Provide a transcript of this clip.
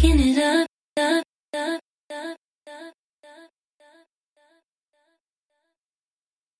picking it up, up, up.